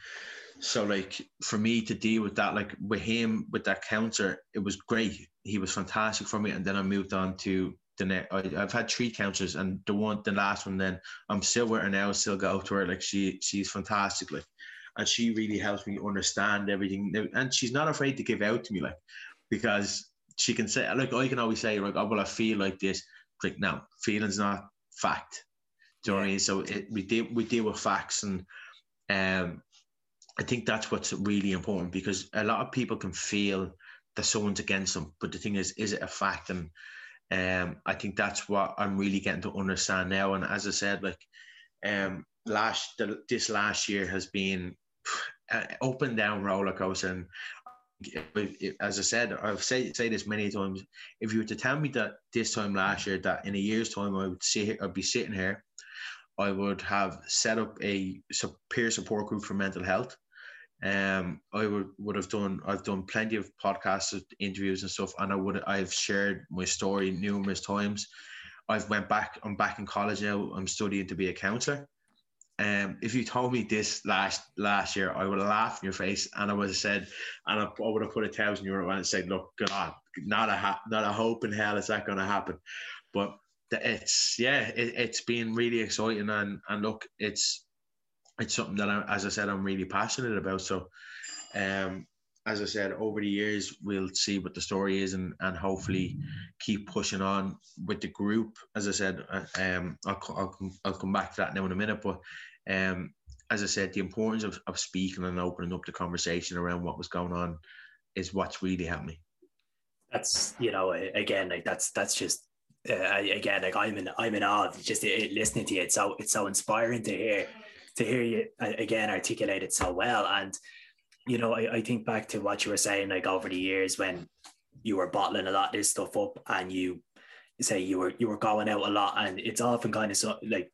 so like for me to deal with that, like with him with that counter, it was great. He was fantastic for me, and then I moved on to the next, I, have had three counsellors, and the one, the last one, then I'm still with her now. Still go to her. Like she, she's fantastic. Like, and she really helps me understand everything. And she's not afraid to give out to me, like, because she can say, like, I can always say, like, oh, well, I feel like this. Like, no, feeling's not fact. Do you know what I mean? So it, we deal we deal with facts, and um, I think that's what's really important because a lot of people can feel that someone's against them, but the thing is, is it a fact? And um, I think that's what I'm really getting to understand now. And as I said, like um, last the, this last year has been <sighs> an up and down roller coaster. And as I said, I've say say this many times. If you were to tell me that this time last year, that in a year's time I would see I'd be sitting here, I would have set up a peer support group for mental health. Um, I would would have done. I've done plenty of podcasts, interviews, and stuff, and I would. I've shared my story numerous times. I've went back. I'm back in college now. I'm studying to be a counselor. Um, if you told me this last last year, I would have laughed in your face, and I would have said, and I, I would have put a thousand euro on and said, "Look, God, not a ha- not a hope in hell is that going to happen." But it's yeah, it, it's been really exciting, and and look, it's it's something that, I, as I said, I'm really passionate about. So, um, as I said, over the years, we'll see what the story is and, and hopefully keep pushing on with the group. As I said, uh, um, I'll, I'll, I'll come back to that now in a minute. But um, as I said, the importance of, of speaking and opening up the conversation around what was going on is what's really helped me. That's, you know, again, like that's, that's just, uh, again, like I'm in, I'm in awe just uh, listening to you. It's so, it's so inspiring to hear to hear you uh, again articulate it so well. And you know, I, I think back to what you were saying, like over the years when you were bottling a lot of this stuff up, and you say you were you were going out a lot, and it's often kind of so like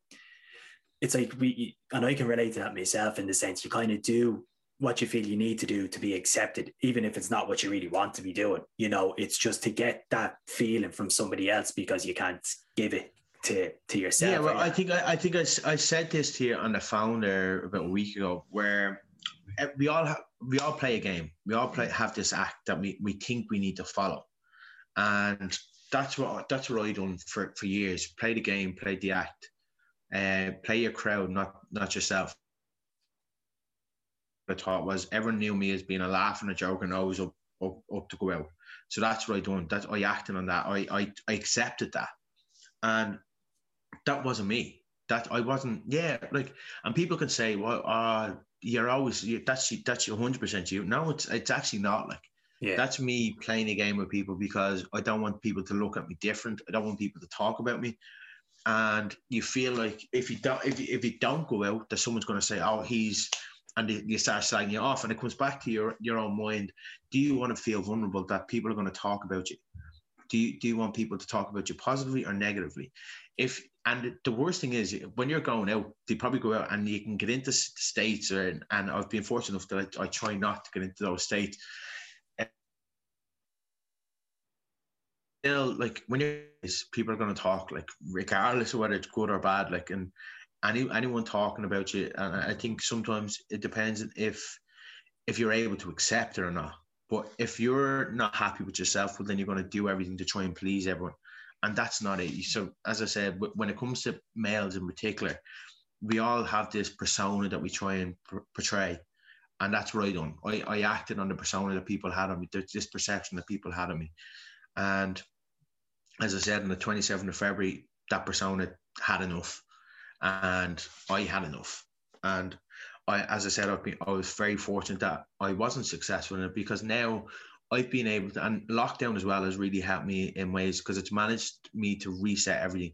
it's like we and I can relate to that myself in the sense you kind of do what you feel you need to do to be accepted, even if it's not what you really want to be doing. You know, it's just to get that feeling from somebody else because you can't give it to to yourself. Yeah, well, I think I, I think I, I said this to you on the phone there about a week ago, where eh, we all have, we all play a game. We all play have this act that we, we think we need to follow, and that's what that's what I done for, for years. Play the game, play the act, uh, play your crowd, not not yourself. I thought was everyone knew me as being a laugh and a joke and always up, up, up to go out. So that's what I done. That's I acted on that. I, I I accepted that, and that wasn't me. That I wasn't. Yeah, like, and people can say, "Well, uh, you're always you, that's that's your hundred percent you." No, it's it's actually not. Like, yeah. that's me playing a game with people because I don't want people to look at me different. I don't want people to talk about me. And you feel like if you don't if you, if you don't go out, that someone's going to say, "Oh, he's," and you start slagging you off, and it comes back to your your own mind. Do you want to feel vulnerable that people are going to talk about you? Do you, do you want people to talk about you positively or negatively? If and the worst thing is when you're going out, they probably go out and you can get into states, or and I've been fortunate enough that I, I try not to get into those states. Still, like when you're, people are going to talk, like regardless of whether it's good or bad, like and any anyone talking about you, and I think sometimes it depends if if you're able to accept it or not. But if you're not happy with yourself, well, then you're going to do everything to try and please everyone. And that's not it. So, as I said, when it comes to males in particular, we all have this persona that we try and portray. And that's what I done. I, I acted on the persona that people had on me, this perception that people had of me. And as I said, on the 27th of February, that persona had enough. And I had enough. And I, as I said, I've been, I was very fortunate that I wasn't successful in it because now I've been able to, and lockdown as well has really helped me in ways because it's managed me to reset everything.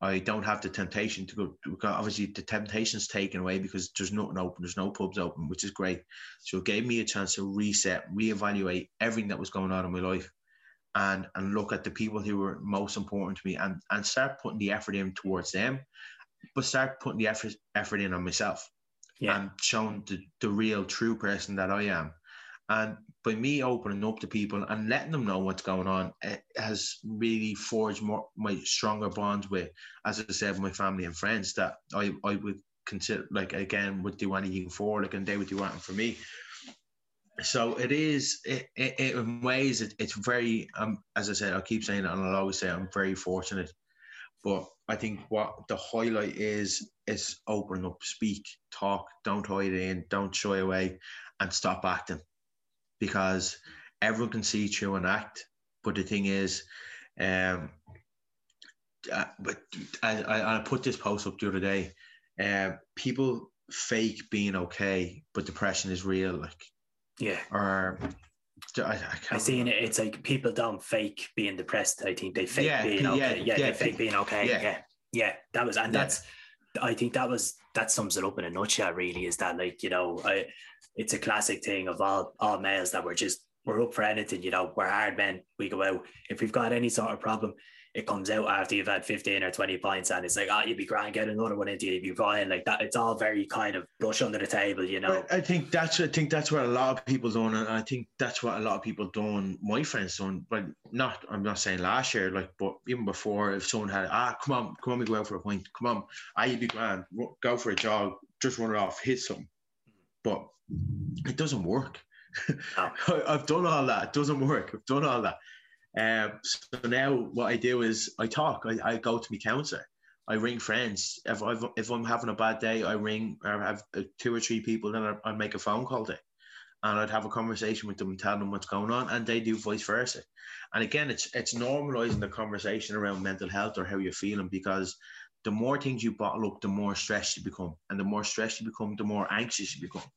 I don't have the temptation to go. Because obviously, the temptation's taken away because there's nothing open. There's no pubs open, which is great. So it gave me a chance to reset, reevaluate everything that was going on in my life, and and look at the people who were most important to me, and and start putting the effort in towards them, but start putting the effort effort in on myself yeah. and showing the, the real true person that I am. And by me opening up to people and letting them know what's going on, it has really forged more my stronger bonds with, as I said, my family and friends that I, I would consider like again would do anything for, like and they would do anything for me. So it is it, it, it in ways it, it's very um as I said, I'll keep saying it and I'll always say I'm very fortunate. But I think what the highlight is is open up, speak, talk, don't hide in, don't shy away, and stop acting, because everyone can see through an act. But the thing is, um, uh, but I, I, I put this post up the other day. Uh, people fake being okay, but depression is real. Like, yeah, or I, I, seen it. It's like people don't fake being depressed. I think they fake yeah, being okay. Yeah, yeah, yeah, they fake being okay. Yeah. yeah, yeah. That was, and that's. I think that was that sums it up in a nutshell. Really, is that like you know, I, it's a classic thing of all all males that we're just we're up for anything. You know, we're hard men. We go out if we've got any sort of problem it comes out after you've had 15 or 20 points and it's like, oh, you'd be grand, get another one into you, you'd be fine. Like that, it's all very kind of brush under the table, you know. I think that's I think that's what a lot of people done, and I think that's what a lot of people done. My friends done, but not I'm not saying last year, like, but even before, if someone had, ah, come on, come on, we go out for a point, come on, ah, you'd be grand, go for a jog, just run it off, hit some, but it doesn't work. No. <laughs> I've done all that. It doesn't work. I've done all that. Um, so now what I do is I talk. I, I go to my counselor. I ring friends. If, i if I'm having a bad day, I ring or have uh, two or three people, then I, make a phone call to, and I'd have a conversation with them and tell them what's going on, and they do vice versa. And again, it's it's normalizing the conversation around mental health or how you're feeling because the more things you bottle up, the more stressed you become, and the more stressed you become, the more anxious you become.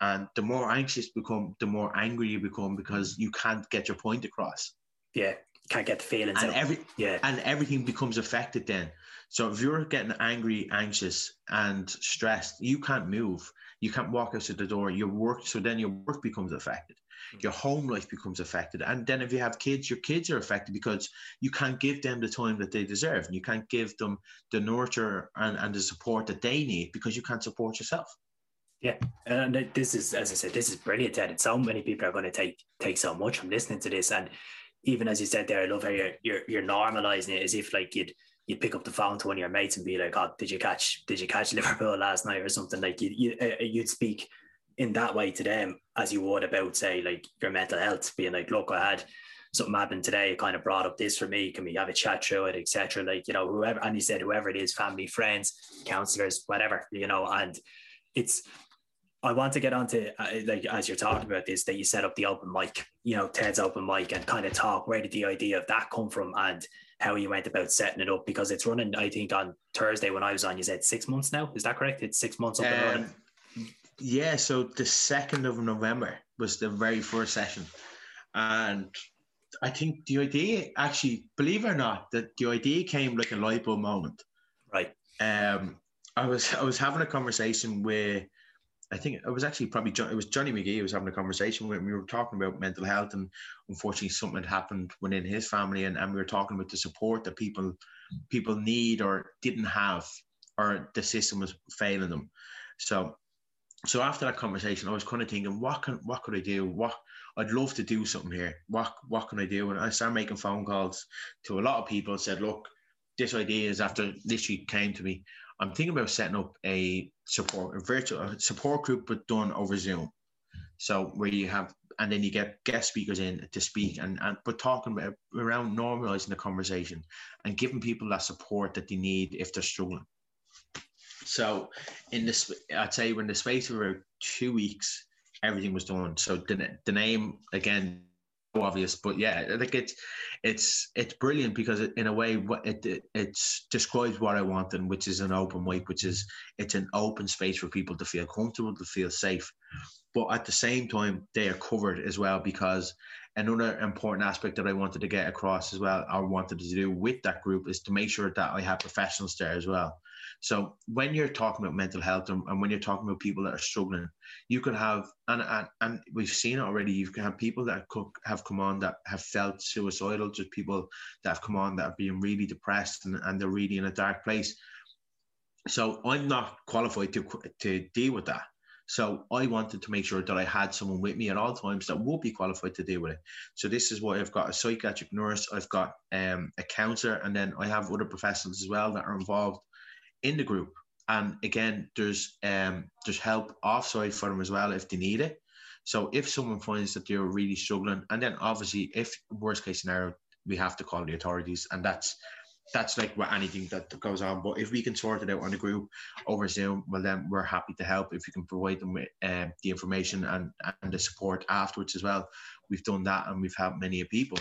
And the more anxious you become, the more angry you become because you can't get your point across yeah, can't get the feelings and out. every yeah, and everything becomes affected then. So if you're getting angry, anxious, and stressed, you can't move. You can't walk out to the door. Your work, so then your work becomes affected. Your home life becomes affected, and then if you have kids, your kids are affected because you can't give them the time that they deserve, and you can't give them the nurture and, and the support that they need because you can't support yourself. Yeah, and this is, as I said, this is brilliant, and so many people are going to take take so much from listening to this, and even as you said there, I love how you're you're, you're normalizing it as if like you'd you'd pick up the phone to one of your mates and be like, "Oh, did you catch did you catch <laughs> Liverpool last night or something?" Like you, you uh, you'd speak in that way to them as you would about say like your mental health, being like, "Look, I had." Something happened today. It kind of brought up this for me. Can we have a chat through it, etc.? Like you know, whoever and he said whoever it is, family, friends, counselors, whatever you know. And it's I want to get onto uh, like as you're talking about this that you set up the open mic, you know, Ted's open mic, and kind of talk where did the idea of that come from and how you went about setting it up because it's running. I think on Thursday when I was on, you said six months now. Is that correct? It's six months up and running. Um, yeah. So the second of November was the very first session, and I think the idea actually, believe it or not, that the idea came like a light bulb moment. Right. Um, I was I was having a conversation with I think it was actually probably John, it was Johnny McGee who was having a conversation with. We were talking about mental health, and unfortunately, something had happened within his family, and, and we were talking about the support that people people need or didn't have, or the system was failing them. So, so after that conversation, I was kind of thinking, what can what could I do? What I'd love to do something here. What what can I do? And I started making phone calls to a lot of people. And said, look, this idea is after literally came to me. I'm thinking about setting up a support a virtual support group, but done over Zoom. So where you have, and then you get guest speakers in to speak, and and but talking about around normalizing the conversation and giving people that support that they need if they're struggling. So in this, I'd say when the space of about two weeks, everything was done. So the, the name again obvious, but yeah, I think it's it's it's brilliant because it, in a way it, it it describes what I want, and which is an open mic, which is it's an open space for people to feel comfortable, to feel safe, but at the same time they are covered as well because another important aspect that I wanted to get across as well, I wanted to do with that group is to make sure that I have professionals there as well. So when you're talking about mental health and, and when you're talking about people that are struggling, you could have and, and and we've seen it already. You can have people that cook, have come on that have felt suicidal, just people that have come on that are being really depressed and, and they're really in a dark place. So I'm not qualified to to deal with that. So I wanted to make sure that I had someone with me at all times that would be qualified to deal with it. So this is why I've got a psychiatric nurse, I've got um, a counselor, and then I have other professionals as well that are involved in the group. And again, there's um, there's help offside for them as well if they need it. So if someone finds that they're really struggling, and then obviously if worst case scenario, we have to call the authorities, and that's that's like what anything that goes on. But if we can sort it out on the group over Zoom, well then we're happy to help. If you can provide them with um, the information and and the support afterwards as well, we've done that and we've helped many people.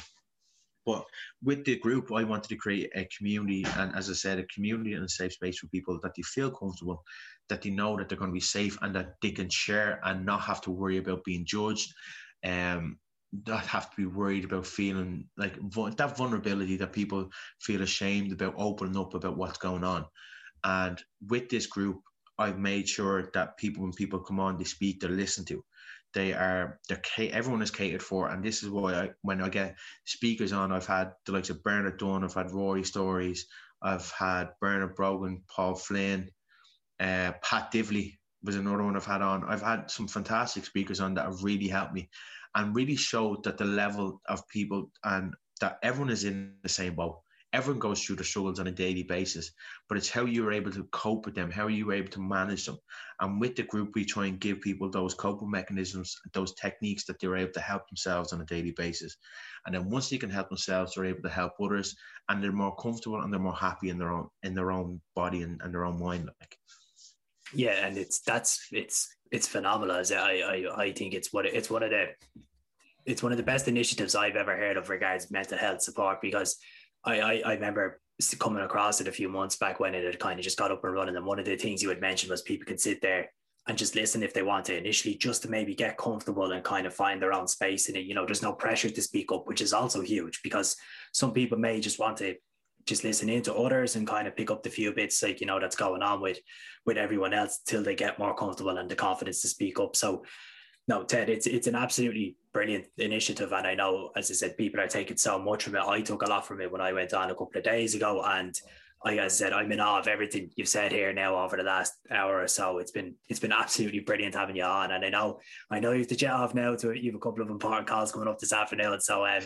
But with the group, I wanted to create a community, and as I said, a community and a safe space for people that they feel comfortable, that they know that they're going to be safe, and that they can share and not have to worry about being judged, um, not have to be worried about feeling like that vulnerability that people feel ashamed about opening up about what's going on. And with this group, I've made sure that people, when people come on, they speak, they're listened to they are they're everyone is catered for, and this is why I when I get speakers on, I've had the likes of Bernard Dunne, I've had Rory's Stories, I've had Bernard Brogan, Paul Flynn, uh, Pat Divilly was another one I've had on. I've had some fantastic speakers on that have really helped me, and really showed that the level of people and that everyone is in the same boat everyone goes through the struggles on a daily basis, but it's how you're able to cope with them, how are you able to manage them. And with the group, we try and give people those coping mechanisms, those techniques that they're able to help themselves on a daily basis. And then once they can help themselves, they're able to help others and they're more comfortable and they're more happy in their own in their own body and, and their own mind. Like yeah, and it's that's it's it's phenomenal. I I I think it's what it's one of the it's one of the best initiatives I've ever heard of regards mental health support because I, I, I remember coming across it a few months back when it had kind of just got up and running. And one of the things you had mentioned was people can sit there and just listen if they want to initially, just to maybe get comfortable and kind of find their own space in it. You know, there's no pressure to speak up, which is also huge because some people may just want to just listen in to others and kind of pick up the few bits like you know that's going on with with everyone else till they get more comfortable and the confidence to speak up. So no, Ted, it's it's an absolutely brilliant initiative, and I know, as I said, people are taking so much from it. I took a lot from it when I went on a couple of days ago, and like I said, I'm in awe of everything you've said here now over the last hour or so. It's been it's been absolutely brilliant having you on, and I know I know you have to jet off now to you have a couple of important calls coming up this afternoon, so um,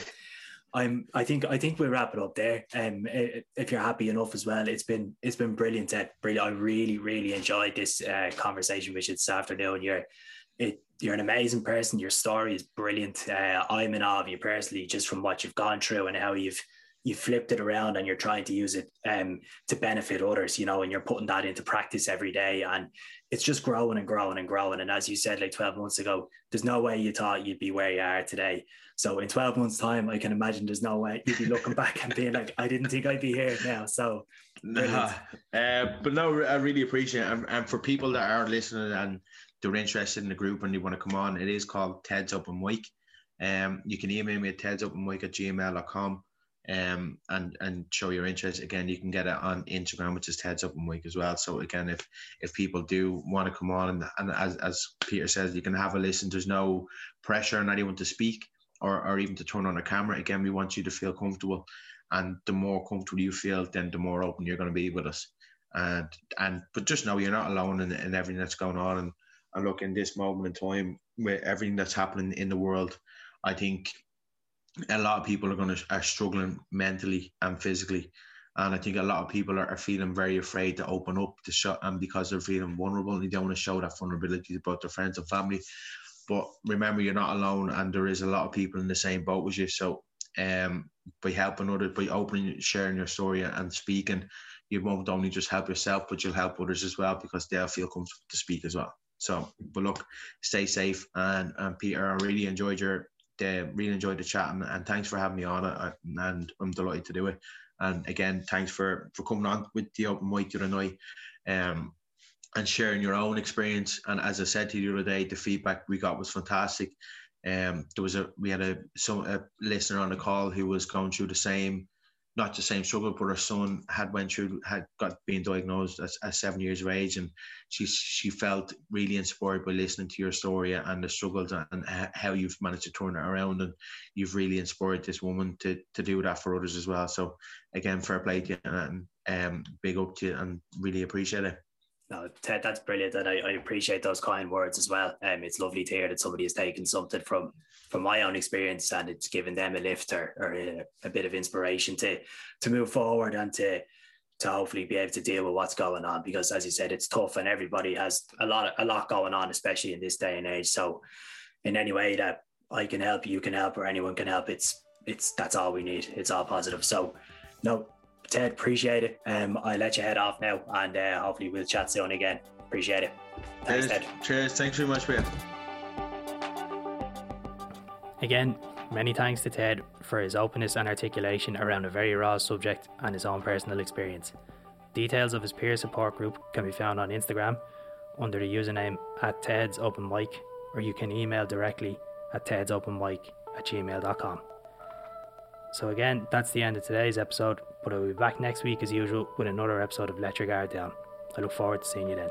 I'm I think I think we'll wrap it up there. Um, if you're happy enough as well, it's been it's been brilliant. Ted. Brilliant. I really really enjoyed this uh, conversation with you this afternoon. You're it you're an amazing person. Your story is brilliant. Uh, I'm in awe of you personally, just from what you've gone through and how you've you flipped it around and you're trying to use it um, to benefit others, you know, and you're putting that into practice every day. And it's just growing and growing and growing. And as you said, like 12 months ago, there's no way you thought you'd be where you are today. So in 12 months' time, I can imagine there's no way you'd be looking back and being like, I didn't think I'd be here now. So, nah, uh, but no, I really appreciate it. And, and for people that are listening and they're interested in the group and they want to come on, it is called Ted's Open Mic. Um, you can email me at tedsopenmic at gmail.com um, and and show your interest. Again, you can get it on Instagram, which is Ted's Open Mic as well. So again, if if people do want to come on and, and as, as Peter says, you can have a listen. There's no pressure on anyone to speak or, or even to turn on a camera. Again, we want you to feel comfortable. And the more comfortable you feel, then the more open you're going to be with us. And and but just know you're not alone in, in everything that's going on. And and look, in this moment in time, with everything that's happening in the world, I think a lot of people are going to are struggling mentally and physically, and I think a lot of people are, are feeling very afraid to open up to show, and because they're feeling vulnerable and they don't want to show that vulnerability to both their friends and family. but remember, you're not alone, and there is a lot of people in the same boat as you. So, um, by helping others, by opening, sharing your story, and speaking, you won't only just help yourself, but you'll help others as well because they'll feel comfortable to speak as well. So, but look, stay safe, and and Peter, I really enjoyed your, the, really enjoyed the chat, and, and thanks for having me on it, and I'm delighted to do it. And again, thanks for for coming on with the open mic the. Um, and sharing your own experience. And as I said to you the other day, the feedback we got was fantastic. Um, there was a we had a some a listener on the call who was going through the same, not the same struggle, but her son had went through had got being diagnosed at, at seven years of age, and she she felt really inspired by listening to your story and the struggles and how you've managed to turn it around, and you've really inspired this woman to to do that for others as well. So again, fair play to you and um, big up to you, and really appreciate it. No, Ted, that's brilliant, and I, I, appreciate those kind words as well. Um, it's lovely to hear that somebody has taken something from from my own experience and it's given them a lift or, or a, a, bit of inspiration to to move forward and to to hopefully be able to deal with what's going on. Because as you said, it's tough and everybody has a lot of, a lot going on, especially in this day and age. So, in any way that I can help, you can help, or anyone can help, it's it's that's all we need. It's all positive. So, no, Ted, appreciate it. Um, I'll let you head off now and uh, hopefully we'll chat soon again. Appreciate it. Thanks, Cheers. Ted. Cheers. Thanks very much, man. Again, many thanks to Ted for his openness and articulation around a very raw subject and his own personal experience. Details of his peer support group can be found on Instagram under the username at Ted's Open Mic, or you can email directly at Ted's Open Mic at gmail.com. So, again, that's the end of today's episode, but I'll be back next week as usual with another episode of Let Your Guard Down. I look forward to seeing you then.